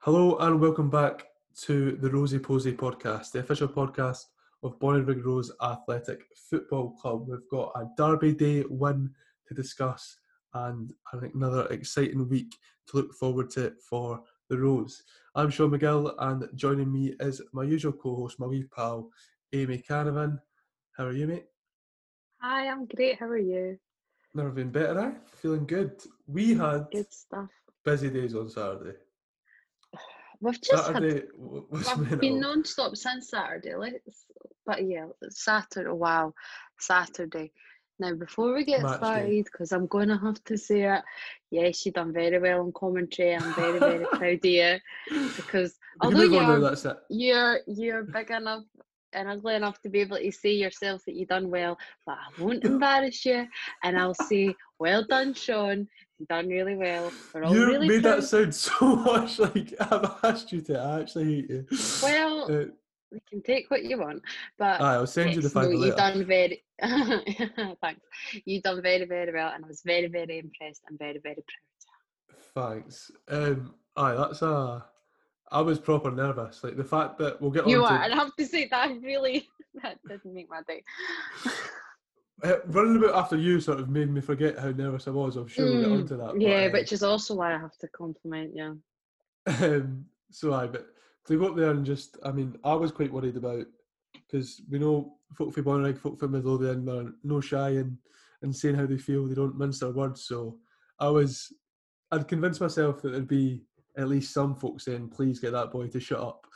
Hello and welcome back to the Rosey Posey podcast, the official podcast of Bonnyrigg Rose Athletic Football Club. We've got a Derby Day win to discuss and another exciting week to look forward to for the Rose. I'm Sean McGill and joining me is my usual co-host, my wee pal, Amy Canavan. How are you, mate? Hi, I'm great. How are you? Never been better, eh? Feeling good. We had Good stuff. busy days on Saturday. We've just Saturday had, we've been non-stop since Saturday. Let's, but yeah, Saturday. Wow, Saturday. Now, before we get Match started, because I'm going to have to say it, yes, you done very well on commentary. I'm very, very proud of you because although move on now, you're you're you're big enough and ugly enough to be able to say yourself that you've done well, but I won't embarrass you, and I'll say, "Well done, Sean. You done really well. We're all You really made proud." that sound so much like I've asked you to. I actually hate you. Well, Uh, you can take what you want, but I'll send you the yes, no, you done very. thanks. you've done very, very well, and I was very, very impressed and very, very proud. Thanks. Um, aye, that's a. I was proper nervous. Like the fact that we'll get You on are, to and I have to say that really that didn't make my day. uh, running about after you sort of made me forget how nervous I was. I'm sure we'll get Mm, on to that. but, yeah, uh, which is also why I have to compliment you. Um, so I, but to go up there and just, I mean, I was quite worried about because we know folk from Bonnyrigg, folk from Midlothian, they're no shy and and saying how they feel. They don't mince their words. So I was, I'd convinced myself that there'd be at least some folks saying, "Please get that boy to shut up."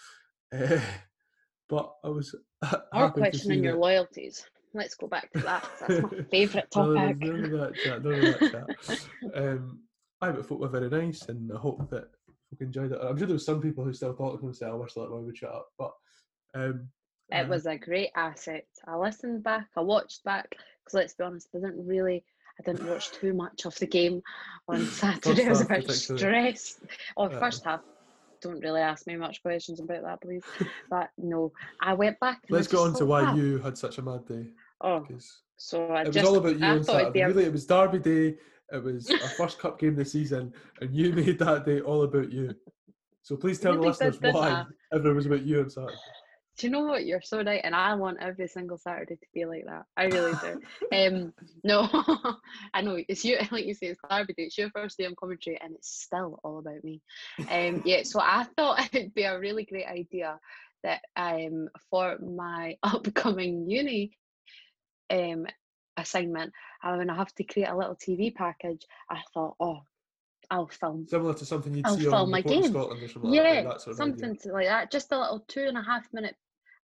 Eh, but I was Or to see questioning your that- loyalties. Let's go back to that. That's my favourite No, no, topic. None of that chat. None of that chat. Um, I but folk were very nice, and I hope that folk enjoyed it. I'm sure there was some people who still thought to themselves, "I wish that boy would shut up." But um, It uh, was a great asset. I listened back, I watched back, because let's be honest, I didn't really, I didn't watch too much of the game on Saturday. I was a bit stressed. Oh, Uh. first half. Don't really ask me much questions about that, please. But no, I went back. And let's go on to why "Wow." you had such a mad day. Oh, so I it was all about you I on thought it'd Saturday. Really, it was Derby Day. It was our first cup game this season, and you made that day all about you. So please tell the listeners why I? everything was about you on Saturday. Do you know what? You're so right, and I want every single Saturday to be like that. I really do. um, no, I know it's you. Like you say, it's Derby Day. It's your first day on commentary, and it's still all about me. Um, yeah. So I thought it'd be a really great idea that um for my upcoming uni um assignment, I'm gonna have to create a little TV package. I thought, oh, I'll film Similar to something you'd I'll see film on my game. Scotland or something like yeah, that. That sort of something to like that. Just a little two and a half minute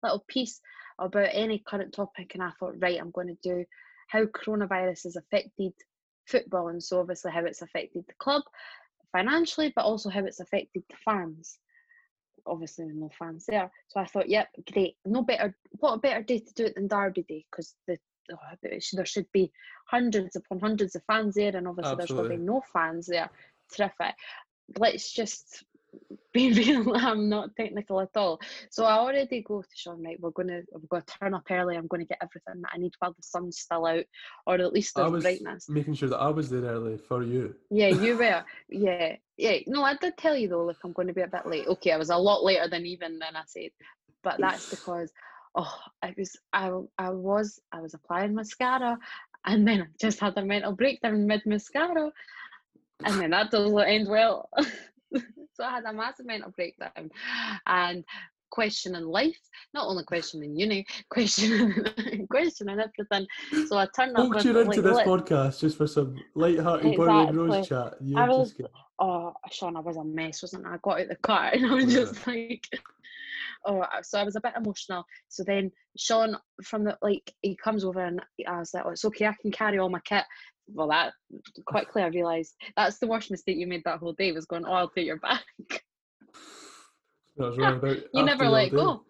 little piece about any current topic, and I thought, right, I'm going to do how coronavirus has affected football, and so obviously how it's affected the club financially, but also how it's affected the fans. Obviously, with no fans there, so I thought, yep, great. No better, what a better day to do it than Derby Day because the oh, there should be hundreds upon hundreds of fans there, and obviously there's going to be no fans there. Terrific. Let's just be real. I'm not technical at all. So I already go to Sean. Right, we're gonna we're gonna turn up early. I'm going to get everything that I need while the sun's still out, or at least I there's was brightness. making sure that I was there early for you. Yeah, you were. Yeah, yeah. No, I did tell you though. Like I'm going to be a bit late. Okay, I was a lot later than even than I said, but that's because oh, I was I I was I was applying mascara, and then I just had a mental breakdown mid mascara, and then that doesn't end well. so I had a massive mental breakdown, and questioning life, not only questioning uni, questioning questioning everything. So I turned up. You into like, this lit- podcast just for some light-hearted Bonnyrigg Rose chat. You I was- get- oh, Sean, I was a mess, wasn't I? I got out the car and I was Yeah. just like, oh, so I was a bit emotional. So then Sean, from the like, he comes over and I was like, oh, it's okay, I can carry all my kit. Well, that quickly I realised that's the worst mistake you made that whole day was going, oh, I'll take your back. I was running about You never let go.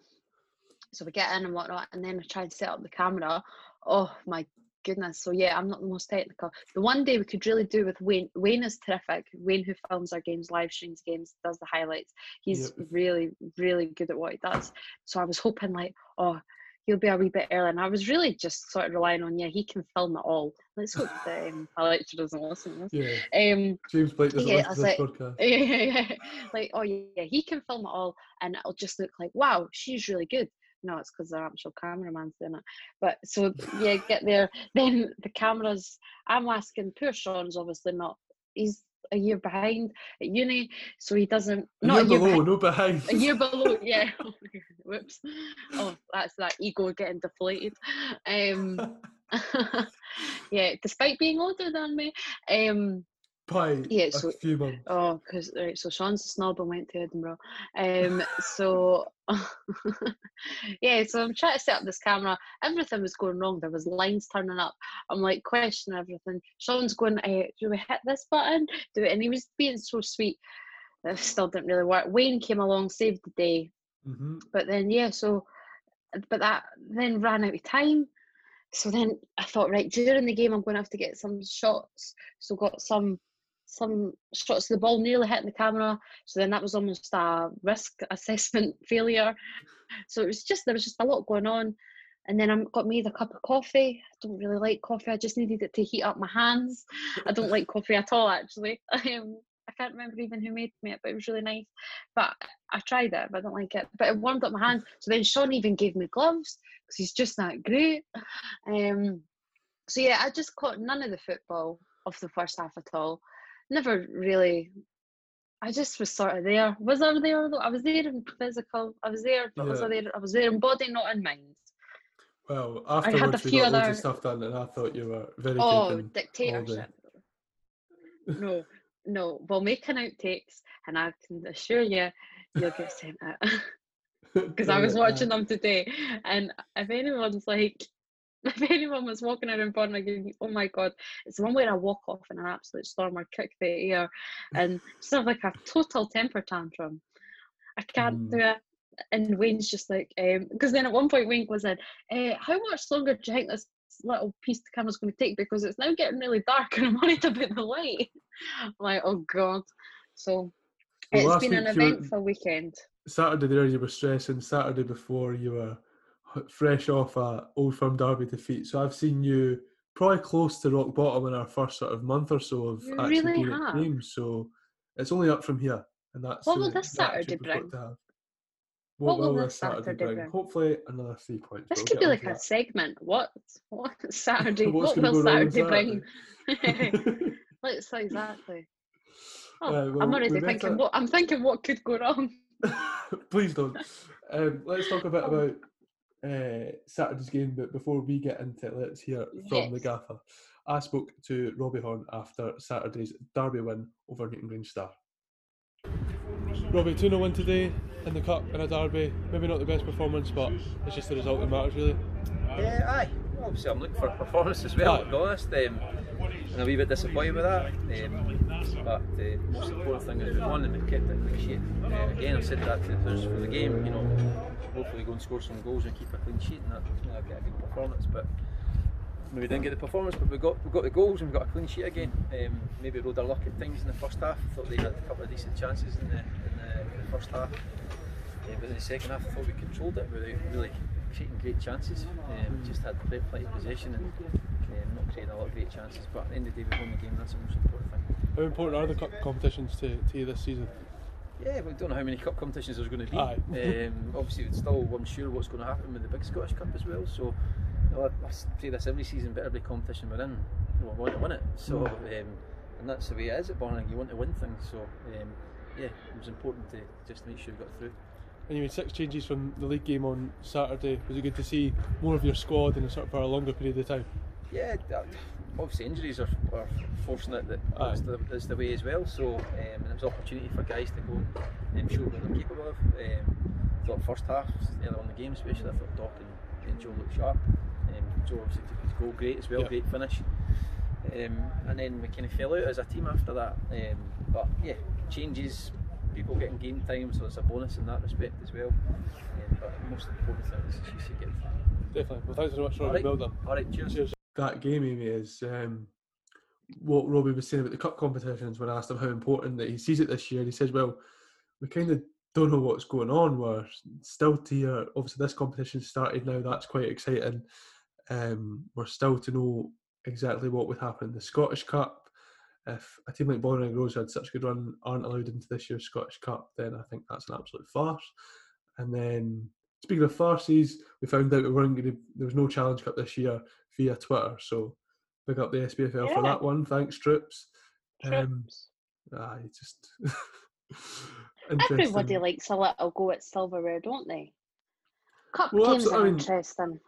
So we get in and whatnot, and then I tried to set up the camera. Oh my goodness. So yeah, I'm not the most technical. The one day we could really do with Wayne. Wayne is terrific. Wayne who films our games, live streams games, does the highlights. He's Yep. really, really good at what he does. So I was hoping like, oh, he'll be a wee bit early. And I was really just sort of relying on, yeah, he can film it all. Let's hope that um, Alexa doesn't listen to this. Yeah. Um, James Blake doesn't yeah, listen to this podcast. yeah, yeah, yeah. like, oh yeah, he can film it all, and it'll just look like, wow, she's really good. No, it's because the actual cameraman's doing it. But so yeah, get there. Then the cameras. I'm asking. Poor Sean's obviously not. He's a year behind at uni, so he doesn't. A Not year a year below, behind. no behind. A year below, yeah. Whoops. Oh, that's that ego getting deflated. Um, yeah, despite being older than me. Um, By Yeah, a so- few months. Oh, because right, so Sean's a snob and went to Edinburgh. Um, so yeah, so I'm trying to set up this camera. Everything was going wrong. There was lines turning up. I'm like questioning everything. Sean's going, uh, "Do we hit this button? Do it?" And he was being so sweet. It still didn't really work. Wayne came along, saved the day. hmm But then yeah, so but that then ran out of time. So then I thought, right, during the game I'm going to have to get some shots. So got some some shots of the ball nearly hitting the camera. So then that was almost a risk assessment failure. So it was just there was just a lot going on. And then I got made a cup of coffee. I don't really like coffee. I just needed it to heat up my hands. I don't like coffee at all, actually. Um, I can't remember even who made me it, but it was really nice. But I tried it, but I don't like it. But it warmed up my hands. So then Sean even gave me gloves because he's just that great. Um, so yeah, I just caught none of the football of the first half at all. Never really. I just was sort of there. Was I there though? I was there in physical. I was there, but was I there? I was there in body, not in mind. Well, had a afterwards we few got other- stuff done, and I thought you were very Oh, good. dictatorship. no, no. We'll make an outtakes, and I can assure you, you'll get sent out. because I was watching them today, and if anyone's like, if anyone was walking around Bournemouth, oh my god, it's the one where I walk off in an absolute storm or kick the air, and just have like a total temper tantrum. I can't Mm. do it. And Wayne's just like, because then at one point Wayne was in, eh, how much longer do you think this little piece of camera's going to take? Because it's now getting really dark and I'm worried about the light. I'm like, oh god. So Well, it's been an you were- eventful weekend. Saturday there you were stressing. Saturday before you were fresh off a Old Firm Derby defeat. So I've seen you probably close to rock bottom in our first sort of month or so of You actually really being at games. So it's only up from here, and that's What will this Saturday bring? What What, will will this Saturday, Saturday bring? bring? Hopefully another three points. This but could be like get a segment. What? What Saturday? What will Saturday bring? Let's say exactly. Oh, Uh, well, I'm already thinking. at- What I'm thinking. What could go wrong? Please don't. Um, let's talk a bit Oh. about uh, Saturday's game, but before we get into it, let's hear from the gaffer. I spoke to Robbie Horn after Saturday's derby win over Newtongrange Star. Robbie, 2 0 win today in the Cup in a derby. Maybe not the best performance, but it's just the result that matters, really. Yeah, aye. Obviously, I'm looking for a performance as well, to be honest. Um, and a wee bit disappointed with that. Um, but the most important thing is we won and we kept it clean sheet. Uh, again, I've said that to us for the game. You know, hopefully go and score some goals and keep a clean sheet, and that's you know, get a good performance. But maybe we didn't get the performance, but we got we got the goals and we got a clean sheet again. Um, maybe rode our luck at times in the first half. I Thought they had a couple of decent chances in the in the, in the first half. Yeah, but in the second half, I thought we controlled it without really creating great chances. Um, just had plenty plenty possession and um, not creating a lot of great chances. But at the end of the day, we won the game. That's the most important thing. How important are the Cup competitions to, to you this season? Yeah, we don't know how many cup competitions there's going to be. Um, obviously, it's still unsure what's going to happen with the big Scottish Cup as well. So, you know, I, I say this every season, but every competition we're in, we want to win it. So, um, and that's the way it is at Barnard. You want to win things. So, um, yeah, it was important to just make sure we got through. And you made six changes from the league game on Saturday. Was it good to see more of your squad in a sort of for a longer period of time? Yeah, obviously injuries are, are forcing it that that's the, that's the way as well. So um, it was an opportunity for guys to go and show what they're capable of. Um, I thought first half, early on the game especially, I thought Doc and, and Joe looked sharp. Um, Joe obviously took his goal great as well, great finish. Um, and then we kind of fell out as a team after that. Um, but yeah, changes, people getting game time, so it's a bonus in that respect as well. Um, but the most important thing is you should get Definitely. Well, thanks very much, Robbie. Alright. Well done. All right, cheers. Cheers. That game, Amy, is um, what Robbie was saying about the cup competitions when I asked him how important that he sees it this year. He says, "Well, we kind of don't know what's going on. We're still to hear. Obviously, this competition started now. That's quite exciting. Um, we're still to know exactly what would happen in the Scottish Cup. If a team like Bonnyrigg Rose had such a good run aren't allowed into this year's Scottish Cup, then I think that's an absolute farce. And then speaking of farces, we found out we weren't going to. There was no Challenge Cup this year via Twitter. So big up the SPFL yeah. for that one. Thanks, Troops. Um, ah, just. Everybody likes a little go at silverware, don't they? Cup well, games are I mean, interesting.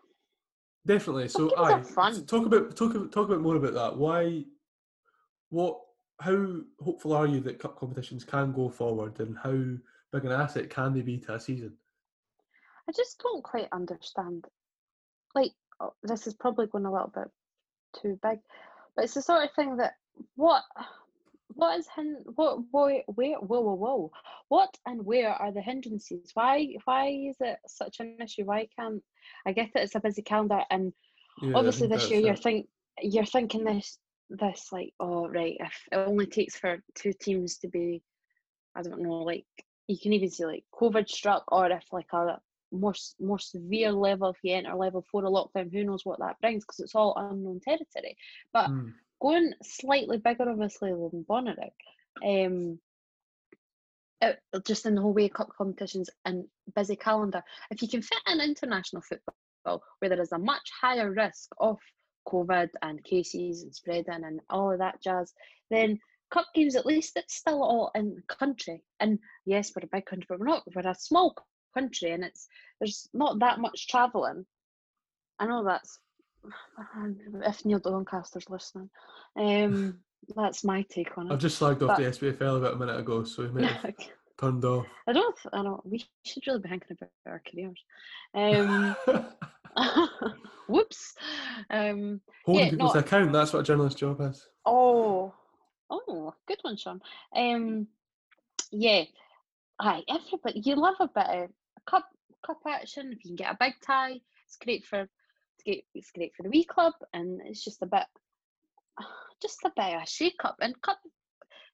Definitely. So, I talk about talk talk about more about that. Why? What? How hopeful are you that cup competitions can go forward, and how big an asset can they be to a season? I just don't quite understand. Like, oh, this is probably going a little bit too big, but it's the sort of thing that what what is hin- what where where whoa whoa whoa what and where are the hindrances why why is it such an issue why can't i get that it's a busy calendar and yeah, obviously this year you're think you're thinking this this like oh right if it only takes for two teams to be i don't know like you can even see like covid struck or if like a more more severe level if you enter level four a lockdown who knows what that brings because it's all unknown territory. But mm going slightly bigger, obviously, than Bonnyrigg, um, it, just in the whole way cup competitions and busy calendar, if you can fit in international football where there is a much higher risk of COVID and cases and spreading and all of that jazz, then cup games at least it's still all in the country. And yes, we're a big country, but we're not. We're a small country, and it's there's not that much travelling. I know that's if Neil Doncaster's listening. Um, that's my take on it. I've just slagged off but, the SPFL about a minute ago, so have turned off. I don't. I don't. We should really be thinking about our careers. Um, whoops. Um, Holding yeah, people's account. That's what a journalist's job is. Oh, oh, good one, Sean. Um, yeah. Hi, everybody. You love a bit of a cup cup action. If you can get a big tie, it's great for great, it's great for the wee club, and it's just a bit, just a bit of a shake up. And cup,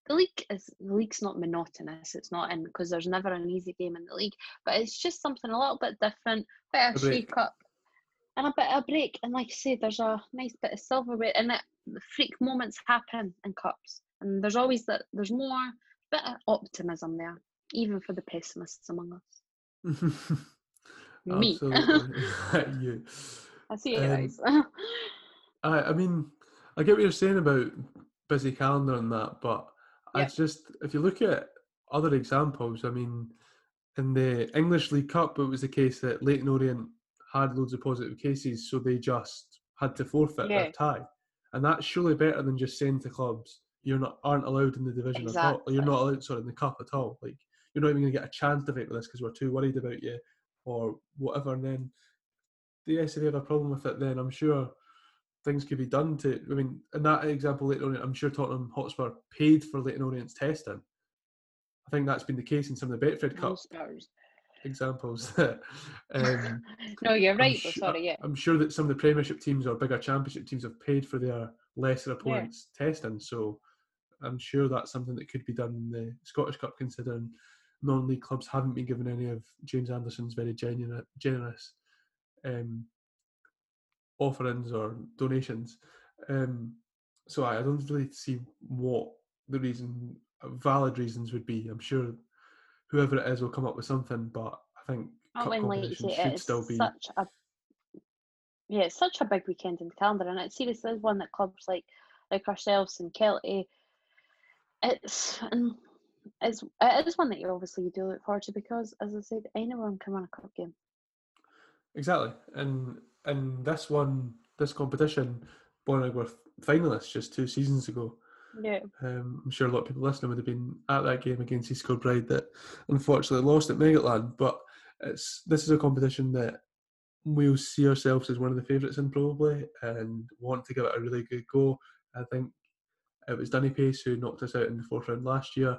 the league is the league's not monotonous. It's not in because there's never an easy game in the league, but it's just something a little bit different, bit of a shake up, and a bit of a break. And like I say, there's a nice bit of silverware, and it, the freak moments happen in cups, and there's always that. There's more bit of optimism there, even for the pessimists among us. Me. you. I see you um, guys. I, I mean, I get what you're saying about busy calendar and that, but yeah. I just if you look at other examples, I mean, in the English League Cup, it was the case that Leyton Orient had loads of positive cases, so they just had to forfeit yeah. their tie, and that's surely better than just saying to clubs you're not aren't allowed in the division exactly. at all. You're not allowed, sorry, in the cup at all. Like you're not even going to get a chance to fight with this because we're too worried about you or whatever. And then the SFA have a problem with it, then I'm sure things could be done to. I mean, in that example, Leyton on I'm sure Tottenham Hotspur paid for Leyton Orient's testing. I think that's been the case in some of the Betfred Cup examples. um, no, you're right. Sure, sorry, yeah. I'm sure that some of the Premiership teams or bigger Championship teams have paid for their lesser opponents' yeah. testing. So I'm sure that's something that could be done in the Scottish Cup, considering non-league clubs haven't been given any of James Anderson's very genuine, generous um, offerings or donations. Um, so I, I don't really see what the reason, valid reasons would be. I'm sure whoever it is will come up with something, but I think oh, cup competition should still be such a yeah, it's such a big weekend in the calendar, and it seriously is one that clubs like like ourselves and Kelty, it's and it's it is one that you obviously do look forward to because, as I said, anyone can win a cup game. Exactly, and and this one, this competition, Bonnyrigg were finalists just two seasons ago. Yeah. Um, I'm sure a lot of people listening would have been at that game against East Kilbride that unfortunately lost at Meggetland. But it's this is a competition that we'll see ourselves as one of the favourites in probably and want to give it a really good go. I think it was Dunipace who knocked us out in the fourth round last year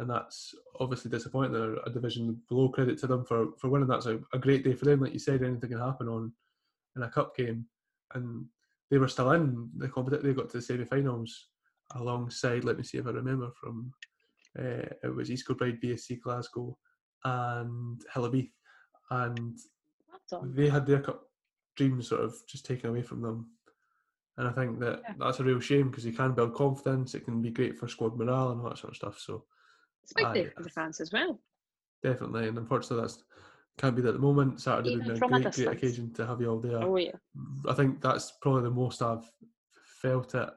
and that's obviously disappointing. They're a division below. Credit to them for for winning. That's a, a great day for them. Like you said, anything can happen on in a cup game, and they were still in the competition. They got to the semi-finals alongside. Let me see if I remember from. Uh, it was East Kilbride, BSC Glasgow, and Hill of Beath, and they had their cup dreams sort of just taken away from them. And I think that Yeah. that's a real shame because you can build confidence. It can be great for squad morale and all that sort of stuff. So It's big day for the fans as well. definitely, and unfortunately, that's can't be there at the moment. Saturday would be a from a great, great occasion to have you all there. Oh yeah, I think that's probably the most I've felt it.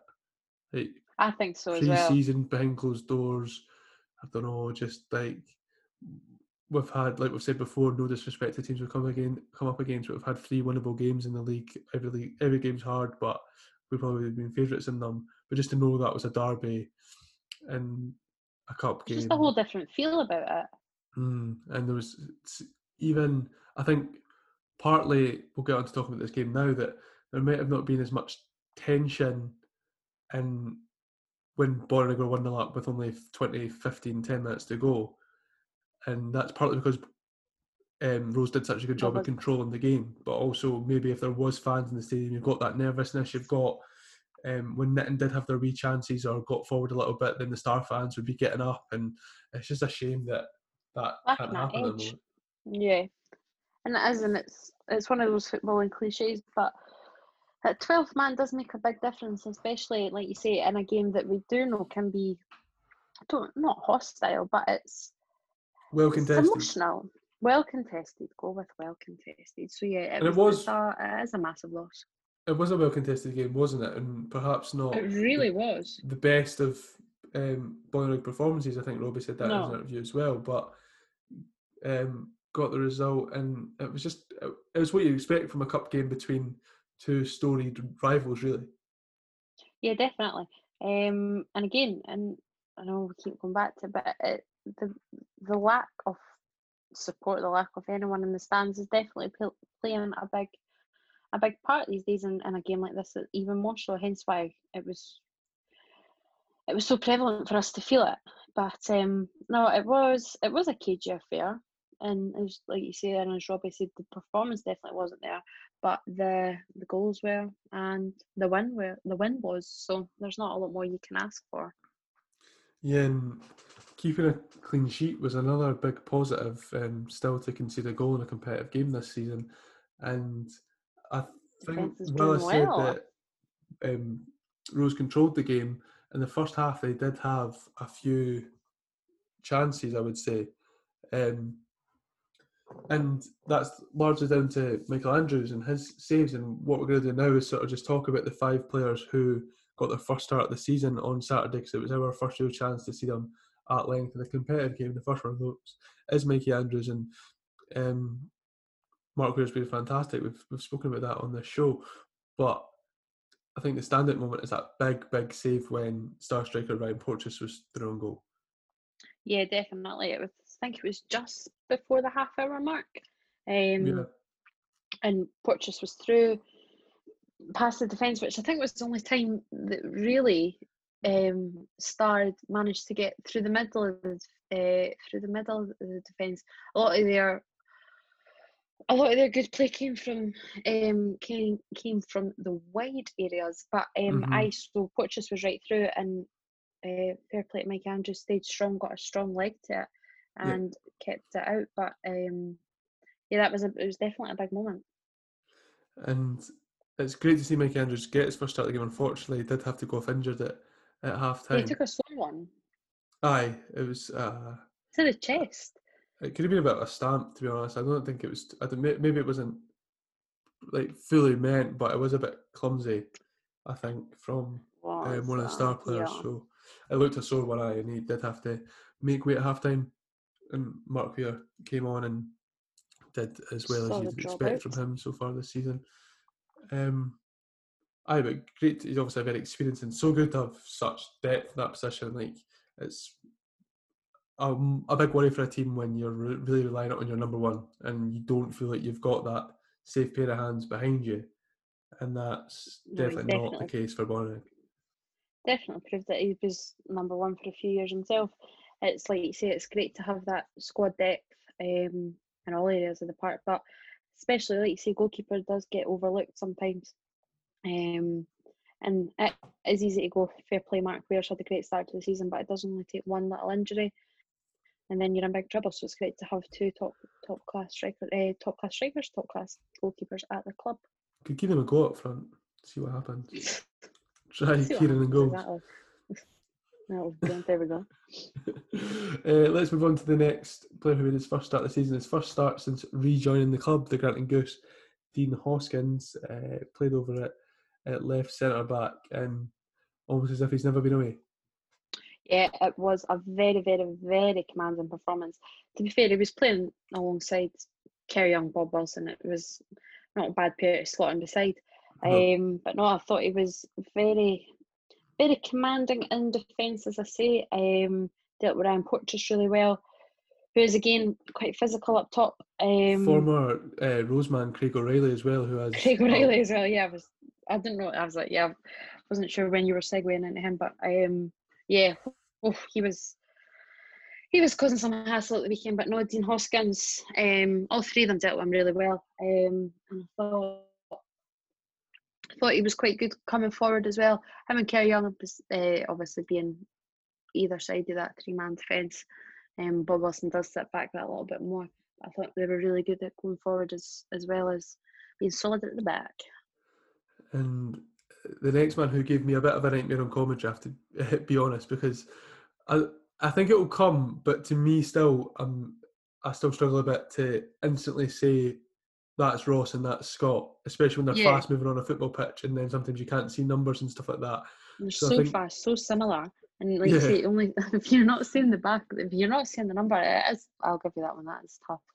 Like, I think so as well. pre-season behind closed doors. I don't know, just like we've had, like we've said before, no disrespect to teams we've come again, come up against. But we've had three winnable games in the league. Every league, every game's hard, but we've probably been favourites in them. But just to know that was a derby and a cup It's game, just a whole different feel about it. Mm, and there was even, I think, partly we'll get on to talking about this game now that there might have not been as much tension in when Bonnyrigg won the up with only 20, 15, 10 minutes to go. And that's partly because um, Rose did such a good job of controlling the game, but also maybe if there was fans in the stadium, you've got that nervousness, you've got um, when Nitton did have their wee chances or got forward a little bit, then the Star fans would be getting up, and it's just a shame that that can't happen. at the edge. moment. Yeah, and it is, and it's it's one of those footballing cliches, but that twelfth man does make a big difference, especially like you say in a game that we do know can be, don't not hostile, but it's Well it's contested. emotional, well contested. Go with well contested. So yeah, it And it was, was- it's a, it is a massive loss. It was a well contested game, wasn't it? And perhaps not It really was. the best of um, Bonnyrigg performances. I think Robbie said that in his No. interview as well. But um, got the result, and it was just it, it was what you expect from a cup game between two storied rivals, really. Yeah, definitely. Um, and again, and I know we keep going back to, it, but it, the the lack of support, the lack of anyone in the stands is definitely pl- playing a big a big part these days in, in a game like this. Even more so, hence why it was it was so prevalent for us to feel it. But um, no, it was it was a cagey affair, and as like you say, and as Robbie said, the performance definitely wasn't there, but the the goals were, and the win were the win was. So there's not a lot more you can ask for. Yeah, and keeping a clean sheet was another big positive. Um, still to concede a goal in a competitive game this season, and I think well I said well. that um, Rose controlled the game in the first half. They did have a few chances, I would say, um, and that's largely down to Michael Andrews and his saves. And what we're going to do now is sort of just talk about the five players who got their first start of the season on Saturday because it was our first real chance to see them at length in a competitive game. The first one of those is Mikey Andrews and um, Mark Weir's been fantastic. We've we've spoken about that on this show, but I think the standout moment is that big big save when star striker Ryan Porteous was through on goal. Yeah, definitely. It was. I think it was just before the half hour mark. Um, yeah, and Porteous was through past the defence, which I think was the only time that really um, Star managed to get through the middle of the uh, through the middle of the defence. A lot of their a lot of their good play came from um, came came from the wide areas, but um, Mhm. I so Porteous was right through and uh, fair play to Mike Andrews stayed strong, got a strong leg to it, Yeah. and kept it out. But um, yeah, that was a it was definitely a big moment. and it's great to see Mike Andrews get his first start of the game. Unfortunately, he did have to go off injured at at half Yeah, he took a slow one Aye, it was. Uh, to the chest. It could have been about a stamp, to be honest. I don't think it was. I don't, maybe it wasn't like fully meant, but it was a bit clumsy. I think from um, one of the star players. yeah. So it looked a sore one eye, and he did have to make way at half time. And Mark Weir came on and did as well as you'd expect out. from him so far this season. Um, aye, but great. He's obviously very experienced and so good to have such depth in that position. Like it's um, a big worry for a team when you're re- really relying on your number one and you don't feel like you've got that safe pair of hands behind you. And that's No, definitely, not the case for Bonner. Definitely proved that he was number one for a few years himself. It's like you say, it's great to have that squad depth um, in all areas of the park, but especially like you say, goalkeeper does get overlooked sometimes. Um, and it is easy to go fair play. Mark Weir's had a great start to the season, but it does only take one little injury, and then you're in big trouble. So it's great to have two top top class striker, uh, top class strikers, top class goalkeepers at the club. Could give them a go up front. See what happens. Try Kieran and goals. That'll There we go. uh, let's move on to the next player who made his first start of the season. His first start since rejoining the club, the Granton Goose. Dean Hoskins uh, played over at, at left centre back and almost as if he's never been away. Yeah, it was a very, very, very commanding performance. To be fair, he was playing alongside Kerry Young, Bob Wilson. It was not a bad pair to slot him beside. No. Um, but no, I thought he was very, very commanding in defence, as I say. Um, dealt with Ryan Porteous really well, who is again quite physical up top. Um, Former uh, Roseman Craig O'Reilly as well, who has Craig O'Reilly as well. Yeah, I was. I didn't know. I was like, yeah, wasn't sure when you were segueing into him, but um, yeah, oh, he was. He was causing some hassle at the weekend, but no, Dean Hoskins. Um, all three of them dealt with him really well. Um, and I thought, thought he was quite good coming forward as well. Him and Kerry Young uh, obviously being either side of that three-man defence. Um, Bob Wilson does sit back that a little bit more. I thought they were really good at going forward as as well as being solid at the back. And the next man who gave me a bit of a nightmare on commentary, I have to be honest, because I I think it will come, but to me still, um, I still struggle a bit to instantly say that's Ross and that's Scott, especially when they're Yeah. fast moving on a football pitch, and then sometimes you can't see numbers and stuff like that. They're So so think- fast, so similar. And like you Yeah. say, only if you're not seeing the back, if you're not seeing the number, it is. I'll give you that one. That is tough.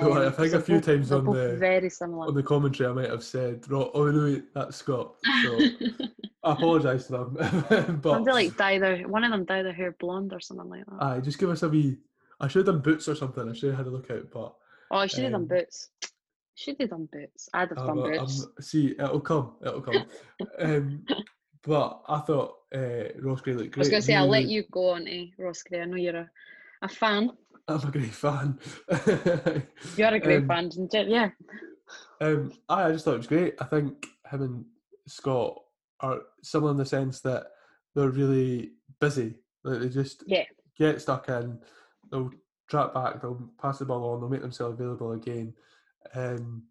So I Um, think a few both- times on the- very similar. On the commentary, I might have said, "Ro- "Oh no, wait, that's Scott." So I apologise to them, but they like dye their one of them dye their hair blonde or something like that. aye, just give us a wee. I should have done boots or something. I should have had a look out, but oh, I should have um, done boots. Should have done boots. I'd have I'm, done I'm- boots. see, it'll come, it'll come. um, but I thought uh, Ross Gray looked great. I was going to say, I'll let you go on to Ross Gray. I know you're a, a fan. I'm a great fan. You're a great Um, fan, isn't it? Yeah. Um, I, I just thought it was great. I think him and Scott are similar in the sense that they're really busy. Like they just Yeah. get stuck in. They'll track back. They'll pass the ball on. They'll make themselves available again. Um,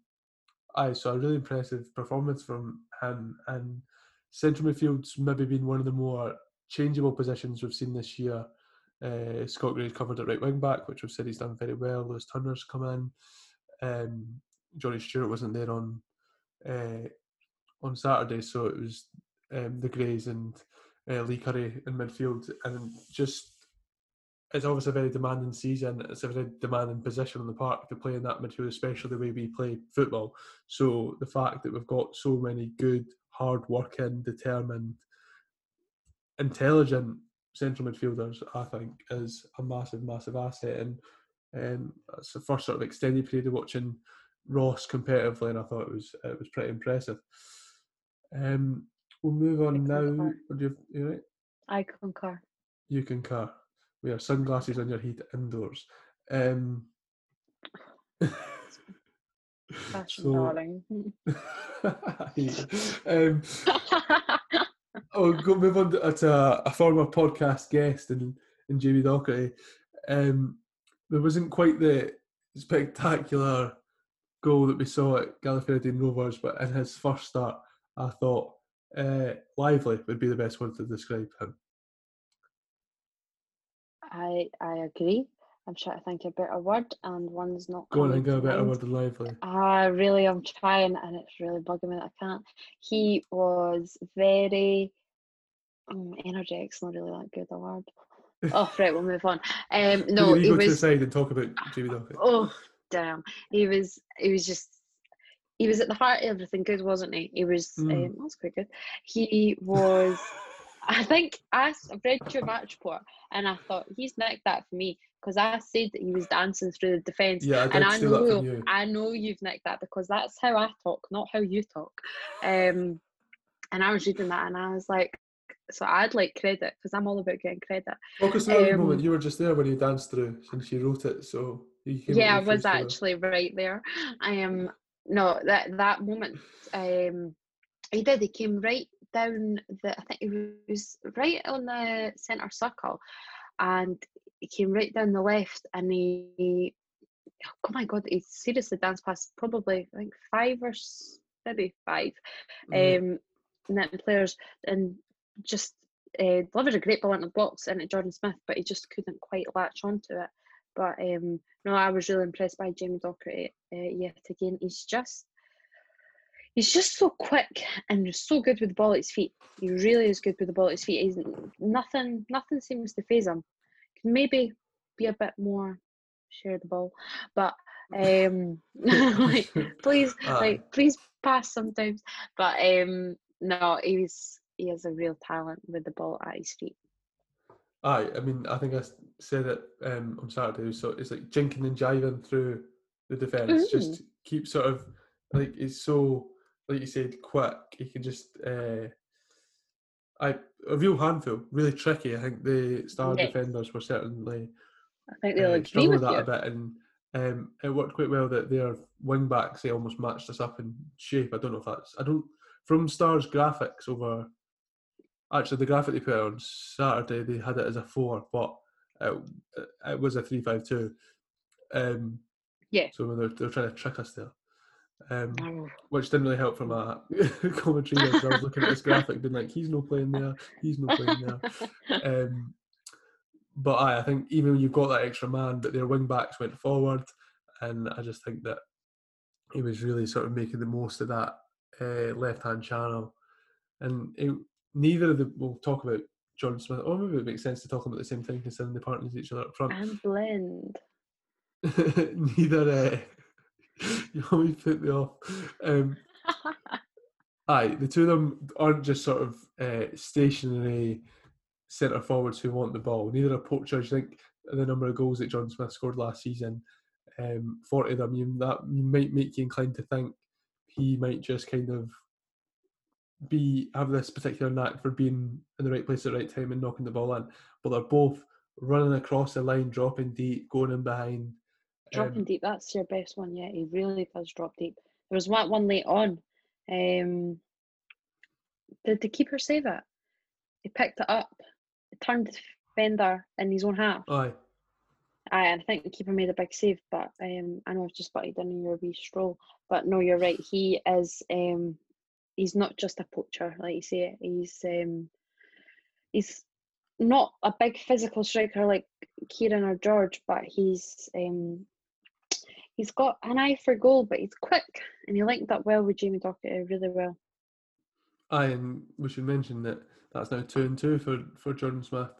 aye, so a really impressive performance from him. And central midfield's maybe been one of the more changeable positions we've seen this year. Uh, Scott Gray's covered at right wing back, which we've said he's done very well. Lewis Turner's come in. Um, Johnny Stewart wasn't there on uh, on Saturday, so it was um, the Grays and uh, Lee Currie in midfield, and just it's obviously a very demanding season. It's a very demanding position on the park to play in that midfield, especially the way we play football. So the fact that we've got so many good, hard-working, determined, intelligent central midfielders, I think, is a massive, massive asset. And um, it's the first sort of extended period of watching Ross competitively, and I thought it was it was pretty impressive. Um, we'll move on I now. concur. You, you right? I concur. You concur. We are sunglasses on your head indoors. Um, Fashion, so, darling. um, I'll go move on to, to a, a former podcast guest and, and Jamie Docherty. Um, there wasn't quite the spectacular goal that we saw at Gala Fairydean Rovers, but in his first start, I thought uh, lively would be the best word to describe him. I I agree. I'm trying to think a better word, and one's not. Go on and get a better word than lively. I really am trying, and it's really bugging me that I can't. He was very um, energetic's not really that good a word. Oh, right, we'll move on. Um, no, gonna he go to the was. side and talk about Jamie Docherty. Oh, damn! He was. He was just. He was at the heart of everything good, wasn't he? He was. Mm. Um, that's quite good. He was. I think I've read your match report, and I thought he's nicked that for me because I said that he was dancing through the defence. Yeah, I and I know you. I know you've nicked that because that's how I talk, not how you talk. Um, and I was reading that and I was like, so I'd like credit because I'm all about getting credit. Talk us through that um, moment. You were just there when he danced through, since you wrote it, so you yeah, I was face for that. actually right there. I am no that that moment. Um, he did. He came right down the. I think it was right on the centre circle, and he came right down the left and he, oh my god, he seriously danced past probably I think five or maybe 5 Mm. um, netting players and just uh, delivered a great ball into the box into Jordan Smith, but he just couldn't quite latch onto it. But um, no, I was really impressed by Jamie Docherty uh, yet again. He's just he's just so quick and so good with the ball at his feet. He really is good with the ball at his feet. He's nothing nothing seems to phase him. Can maybe be a bit more share the ball, but um, like please Aye. like please pass sometimes. But um, no, he's he has a real talent with the ball at his feet. Aye, I mean, I think I said it um, on Saturday. So it's like jinking and jiving through the defence. Just keep sort of like it's so, like you said, quick. He can just, uh, I a real handful, really tricky. I think the star defenders were certainly I think they'll uh, agree with that you. a bit, and um, it worked quite well that their wing backs they almost matched us up in shape. I don't know if that's I don't from Stars graphics over. Actually, the graphic they put out on Saturday they had it as a four, but it, it was a three-five-two. Um, Yeah. So they're, they're trying to trick us there, um, Oh, which didn't really help from a commentary. I was looking at this graphic, being like, "He's no playing there. He's no playing there." um, but aye, I think even when you've got that extra man, but their wing backs went forward, and I just think that he was really sort of making the most of that uh, left hand channel. And it, neither of them will talk about John Smith. Or maybe it makes sense to talk about the same thing considering they partners each other up front. and blend. neither. Uh, you always put me off. Um, Aye, the two of them aren't just sort of uh, stationary centre forwards who want the ball. Neither are poachers. I think the number of goals that John Smith scored last season, um, forty of them, you, that might make you inclined to think he might just kind of be have this particular knack for being in the right place at the right time and knocking the ball in. But they're both running across the line, dropping deep, going in behind. Dropping Um, deep, that's your best one yet. He really does drop deep. There was one, one late on. Um, did the keeper save it? He picked it up, turned the defender in his own half. Aye, Aye, and I think the keeper made a big save, but um, I know it's just butted in in your wee stroll. But no, you're right. He is. Um, he's not just a poacher, like you say. He's um, he's not a big physical striker like Kieran or George, but he's um, he's got an eye for goal, but he's quick and he linked up well with Jamie Docherty really well. aye, and we should mention that that's now two and two for for Jordan Smith.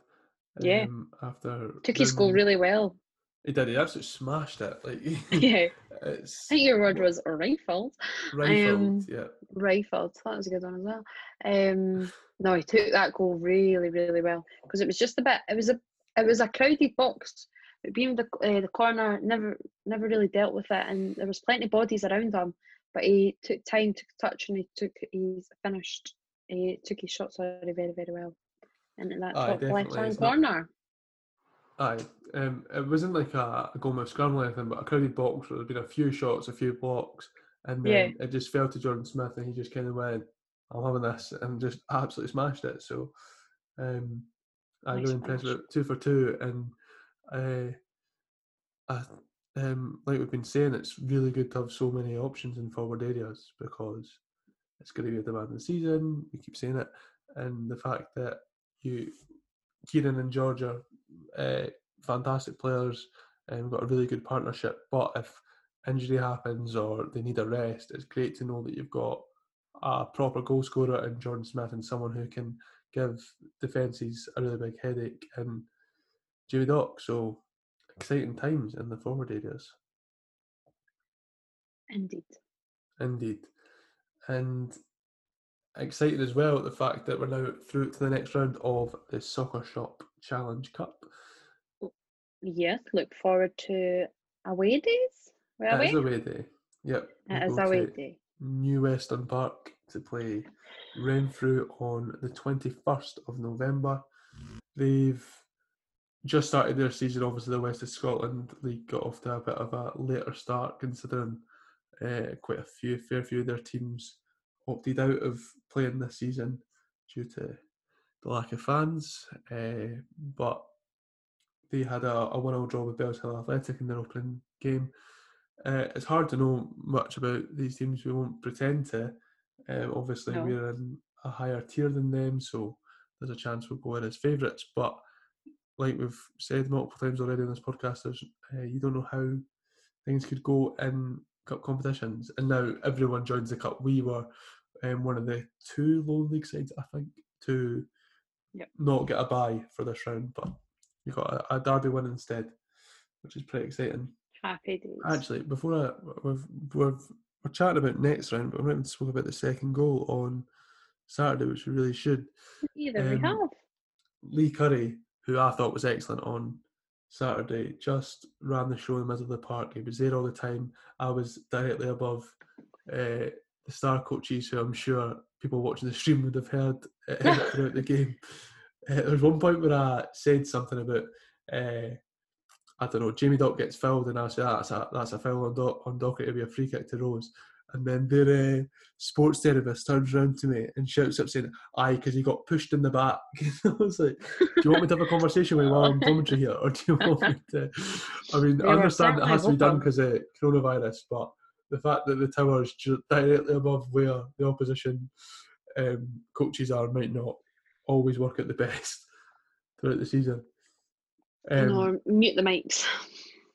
Yeah. um, after Took his goal really well. He did. He absolutely smashed it. Like yeah, it's I think your word was rifled. rifled. um, yeah, rifled. That was a good one as well. Um, no, he took that goal really, really well because it was just a bit. It was a, it was a crowded box. But being the uh, the corner never, never really dealt with it, and there was plenty of bodies around him. But he took time to touch, and he took he's finished. He took his shot sorry very, very well. And in that Aye, top definitely. left hand corner. aye. Um, it wasn't like a, a goal mouth scrum or anything, but a crowded box where there'd been a few shots, a few blocks, and then it just fell to Jordan Smith, and he just kind of went, "I'm having this," and just absolutely smashed it. So, um, I'm Nice really impressed with two for two, and uh, I, um, like we've been saying, it's really good to have so many options in forward areas because it's going to be a demanding season. We keep saying it, and the fact that you, Kieran and George are uh, fantastic players, and we've got a really good partnership. But if injury happens or they need a rest, it's great to know that you've got a proper goal scorer in Jordan Smith and someone who can give defences a really big headache and Jamie Dock. So exciting times in the forward areas. Indeed. Indeed. And excited as well at the fact that we're now through to the next round of the Soccer Shop Challenge Cup. Yes. Look forward to away days. We're It away. is away day. Yep. It is away day. New Western Park to play Renfrew on the 21st of November. They've just started their season. Obviously, the West of Scotland League got off to a bit of a later start, considering uh, quite a few, fair few of their teams opted out of playing this season due to the lack of fans. Uh, but they had a, a one-all draw with Bellshill Athletic in their opening game. Uh, it's hard to know much about these teams. We won't pretend to. Um, obviously, No. we're in a higher tier than them, so there's a chance we'll go in as favourites. But like we've said multiple times already on this podcast, there's, uh, you don't know how things could go in cup competitions. And now everyone joins the cup. We were um, one of the two low league sides, I think, to Yep. not get a bye for this round, but we got a, a derby win instead, which is pretty exciting. Happy days. Actually, before I, we've, we've, we're chatting about next round, but we haven't spoke about the second goal on Saturday, which we really should. Either we um, have. Lee Currie, who I thought was excellent on Saturday, just ran the show in the middle of the park. He was there all the time. I was directly above uh, the star coaches, who I'm sure people watching the stream would have heard uh, throughout the game. Uh, there was one point where I said something about, uh, I don't know, Jamie Dock gets fouled, and I said "Ah, that's a that's a foul on Dock on Dock. It'll be a free kick to Rose. And then their uh, sports therapist turns around to me and shouts up saying, "Aye, because he got pushed in the back." I was like, "Do you want me to have a conversation with you while I'm commentary here, or do you want me to?" I mean, I understand it has to be done because of coronavirus, but the fact that the tower is directly above where the opposition um, coaches are might not always work at the best throughout the season. Um, no, mute the mics.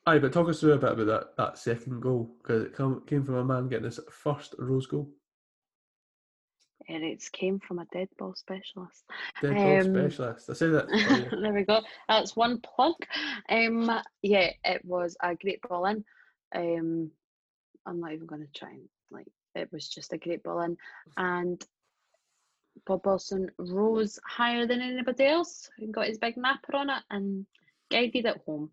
Aye, but talk us through a bit about that, that second goal because it come, came from a man getting his first Rose goal. And it came from a dead ball specialist. Dead ball Um, specialist. I say that. there we go. That's one plug. Um, yeah, it was a great ball in. Um, I'm not even going to try and like. It was just a great ball in, and Bob Wilson rose higher than anybody else and got his big napper on it and guided it home.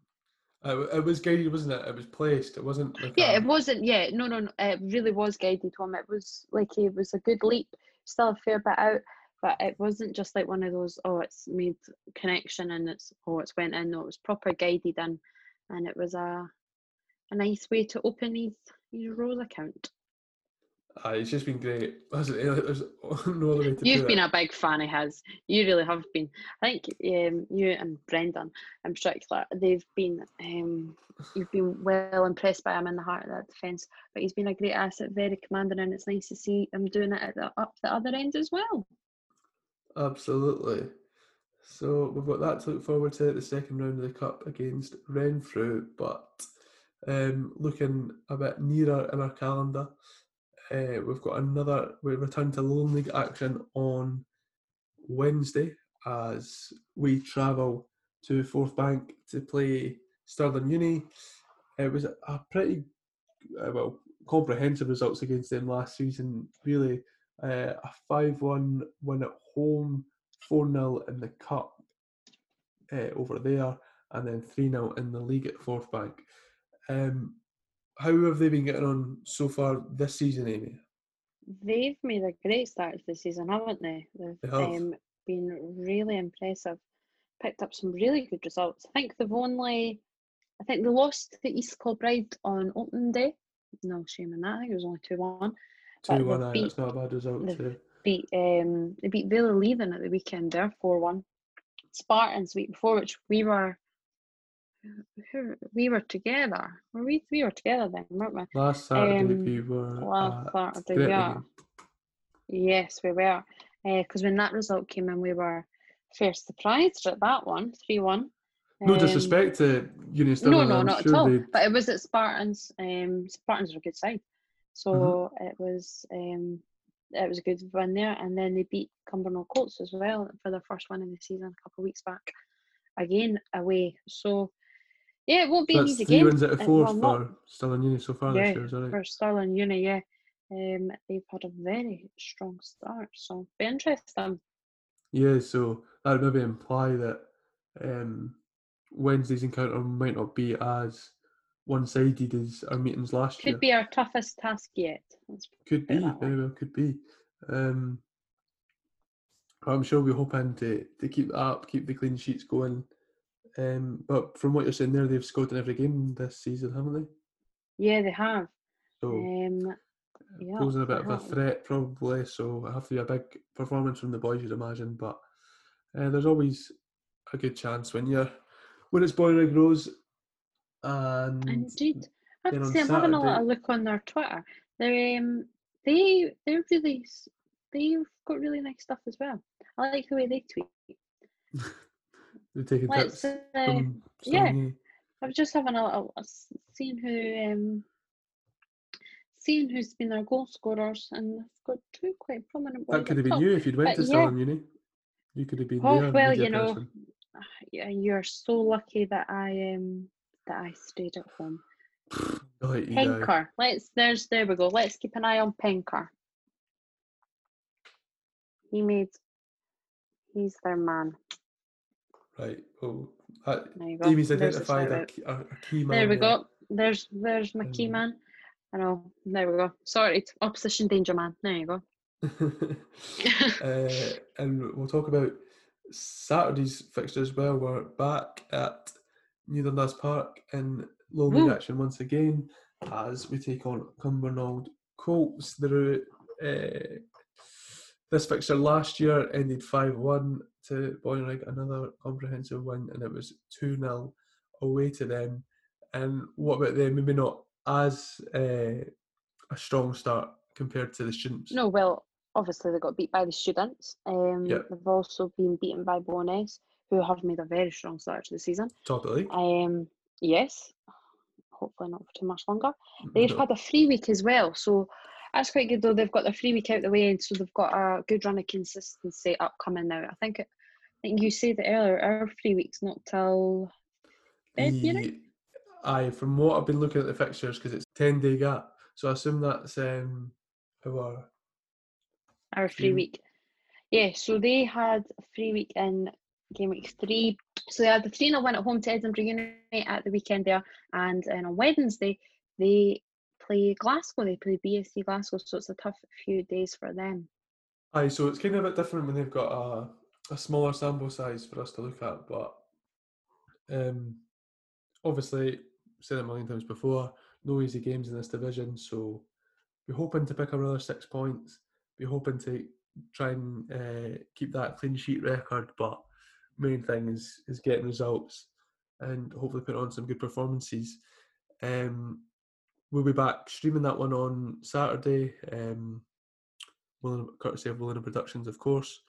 Uh, it was guided, wasn't it? It was placed. It wasn't like Yeah, a, it wasn't. Yeah, no, no, no. It really was guided home. It was like it was a good leap, still a fair bit out, but it wasn't just like one of those. Oh, it's made connection and it's oh, it's went in. No, it was proper guided in, and it was a a nice way to open his his Rose account. Aye, it's just been great. Hasn't it? There's no other way to You've been it. a big fan of his. You really have been. I think um, you and Brendan in particular, they've been. Um, you've been well impressed by him in the heart of that defence. But he's been a great asset, very commanding, and it's nice to see him doing it at the, up the other end as well. Absolutely. So we've got that to look forward to the second round of the cup against Renfrew, but um, looking a bit nearer in our calendar, uh, we've got another. We return to Lowland League action on Wednesday as we travel to Forthbank to play Stirling Uni. It was a pretty uh, well comprehensive results against them last season. Really, uh, a five-one win at home, four 0 in the cup uh, over there, and then three 0 in the league at Forthbank. Um, how have they been getting on so far this season, Amy? They've made a great start to the season, haven't they? They've They have. Um, been really impressive. Picked up some really good results. I think they've only, I think they lost to East Kilbride on opening day. No shame in that. I think it was only two one. Two one, beat- that's not a bad result. Too. beat um they beat Vale Leithen at the weekend there four one. Spartans the week before, which we were who we were together. Were we we were together then, weren't we? Last Saturday um, we were last at Saturday, yeah. Yes, we were. Because when that result came in, we were fair surprised at that one, three one. No disrespect to Union Stirling. Um, No, no, I'm not sure at all. they But it was at Spartans. Um, Spartans are a good side, so Mm-hmm. it was um, it was a good win there. And then they beat Cumbernauld Colts as well for their first win in the season a couple of weeks back, again away. So yeah, it won't be an That's easy three game. wins out of four will not. for Stirling Uni so far Yeah, this year. Is that right? for Stirling Uni, yeah. Um, they've had a very strong start, so be interesting. Yeah, so that would maybe imply that um, Wednesday's encounter might not be as one-sided as our meetings last Could year. Could be our toughest task yet. Let's Could be, very well could be. Um, I'm sure we're hoping to, to keep that up, keep the clean sheets going. Um, but from what you're saying there, they've scored in every game this season, haven't they? Yeah, they have. So Um, yeah, posing a bit of a threat probably. So it have to be a big performance from the boys, you'd imagine. But uh, there's always a good chance when you're when it's Bonnyrigg Rose, and Indeed. I have to say, I'm having a Saturday- little look on their Twitter. They're um, they they're really they've got really nice stuff as well. I like the way they tweet. they're taking Let's tips uh, from yeah. I was just having a little a s- seeing who um seeing who's been their goal scorers, and they've got two quite prominent ones. That could have been you if you'd went But to yeah. Uni. You could have been Oh well, you know, person. yeah, you're so lucky that I um that I stayed at home. I'll Penker, let's. there's there we go. Let's keep an eye on Penker. He made he's their man. Right. Well, that, There you go. Amy's identified a, key- a, a key man. There we there. go. There's there's my key Um, man. I know. There we go. Sorry, opposition danger man. There you go. uh, and we'll talk about Saturday's fixture as well. We're back at New Dundas Park in low league action once again as we take on Cumbernauld Colts. They're, uh, this fixture last year ended 5 1 to Bonnyrigg, another comprehensive win, and it was 2 0 away to them. And what about them? Maybe not as uh, a strong start compared to the students. no, well, obviously they got beat by the students. Um, Yep. they've also been beaten by Bo'ness, who have made a very strong start to the season. Top of the league. Um, yes, hopefully not for too much longer. They've No. had a free week as well, so that's quite good. Though they've got their free week out the way, and so they've got a good run of consistency upcoming now. I think, it, think you said it earlier. Our free week's not till February. Aye, from what I've been looking at the fixtures, because it's ten day gap, so I assume that's um our Our free Mm. week. Yeah, so they had a free week in game week three. So they had the 3 0 win at home to Edinburgh United at the weekend there. And then on Wednesday, they play Glasgow. They play BSC Glasgow. So it's a tough few days for them. aye. So it's kind of a bit different when they've got a a smaller sample size for us to look at, but um obviously said a million times before, no easy games in this division, so we're hoping to pick up another six points. We're hoping to try and uh, keep that clean sheet record, but main thing is is getting results and hopefully put on some good performances. Um, we'll be back streaming that one on Saturday. Um, courtesy of Willen Productions, of course,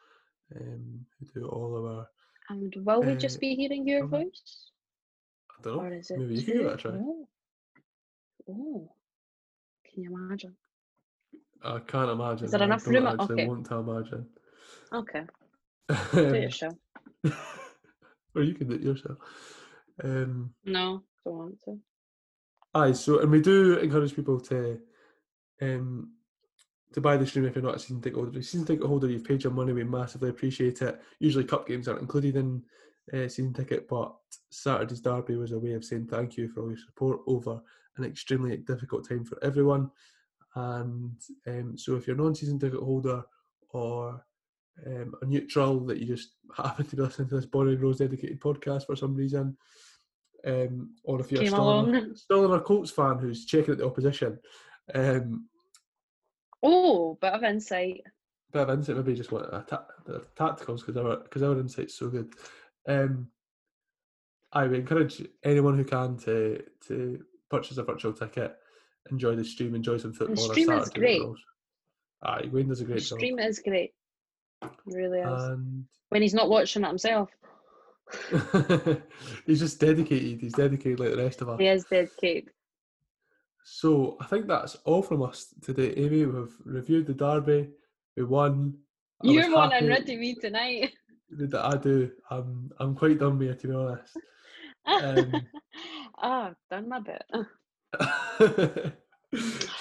um, who do all of our. And will we Uh, just be hearing your um, voice? I don't know. Or is it maybe you can give it a try. Oh. oh. Can you imagine? I can't imagine. Is there I enough room? Okay. want to imagine. Okay. Do it Um, yourself. or you can do it yourself. Um, No, don't want to. Aye, so and we do encourage people to um to buy the stream if you're not a season ticket holder. If you're a season ticket holder, you've paid your money, we massively appreciate it. Usually cup games aren't included in uh, season ticket, but Saturday's derby was a way of saying thank you for all your support over an extremely difficult time for everyone. And um, so if you're a non-season ticket holder or um, a neutral that you just happen to be listening to this Bonnyrigg Rose dedicated podcast for some reason, um, or if you're Came still, along. still an Colts fan who's checking out the opposition, um, Oh, bit of insight. bit of insight, maybe just want a ta- the tacticals because our because our insight's so good. Um, I would encourage anyone who can to to purchase a virtual ticket, enjoy the stream, enjoy some football. on a stream is great. Aye, Wayne does a The great job. stream is great. It really is. And when he's not watching it himself. he's just dedicated. He's dedicated like the rest of us. He is dedicated. So I think that's all from us today, Amy. We've reviewed the derby. We won. I You're happy rid of me tonight. That I do. I'm I'm quite done with it to be honest. Um, Ah, I've done my bit.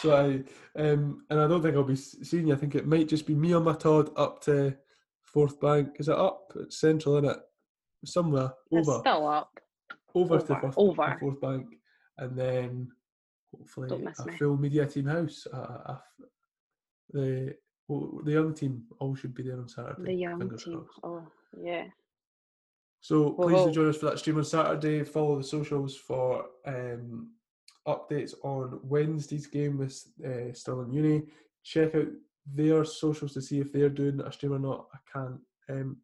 so I um and I don't think I'll be seeing you. I think it might just be me on my Todd up to Forthbank. Is it up? It's central, in it? Somewhere It's over still up. over, to Fourth, over. Forthbank, and then hopefully a full media team house. Uh, uh, the well, the young team all should be there on Saturday. The young fingers team. crossed. Oh, yeah. So please do Whoa. join us for that stream on Saturday. Follow the socials for um, updates on Wednesday's game with uh, Stirling Uni. Check out their socials to see if they're doing a stream or not. I can't um,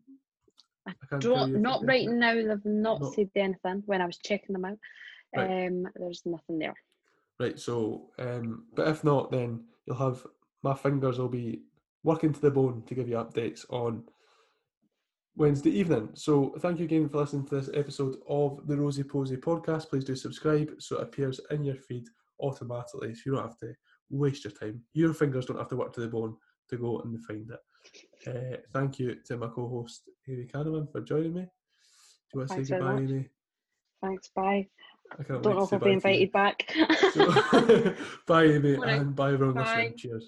I can't Don't, not right now. They've not Not- said anything when I was checking them out. Right. Um, there's nothing there. Right, so, um, but if not, then you'll have my fingers will be working to the bone to give you updates on Wednesday evening. So, thank you again for listening to this episode of the Rosey Posey podcast. Please do subscribe so it appears in your feed automatically so you don't have to waste your time. Your fingers don't have to work to the bone to go and find it. Uh, thank you to my co host, Amy Kahneman, for joining me. Do you want to Thanks say goodbye. Amy? Thanks. Bye. I can't Don't wait know to if I'll be invited back. So, bye, Amy, and bye, everyone listening. Cheers.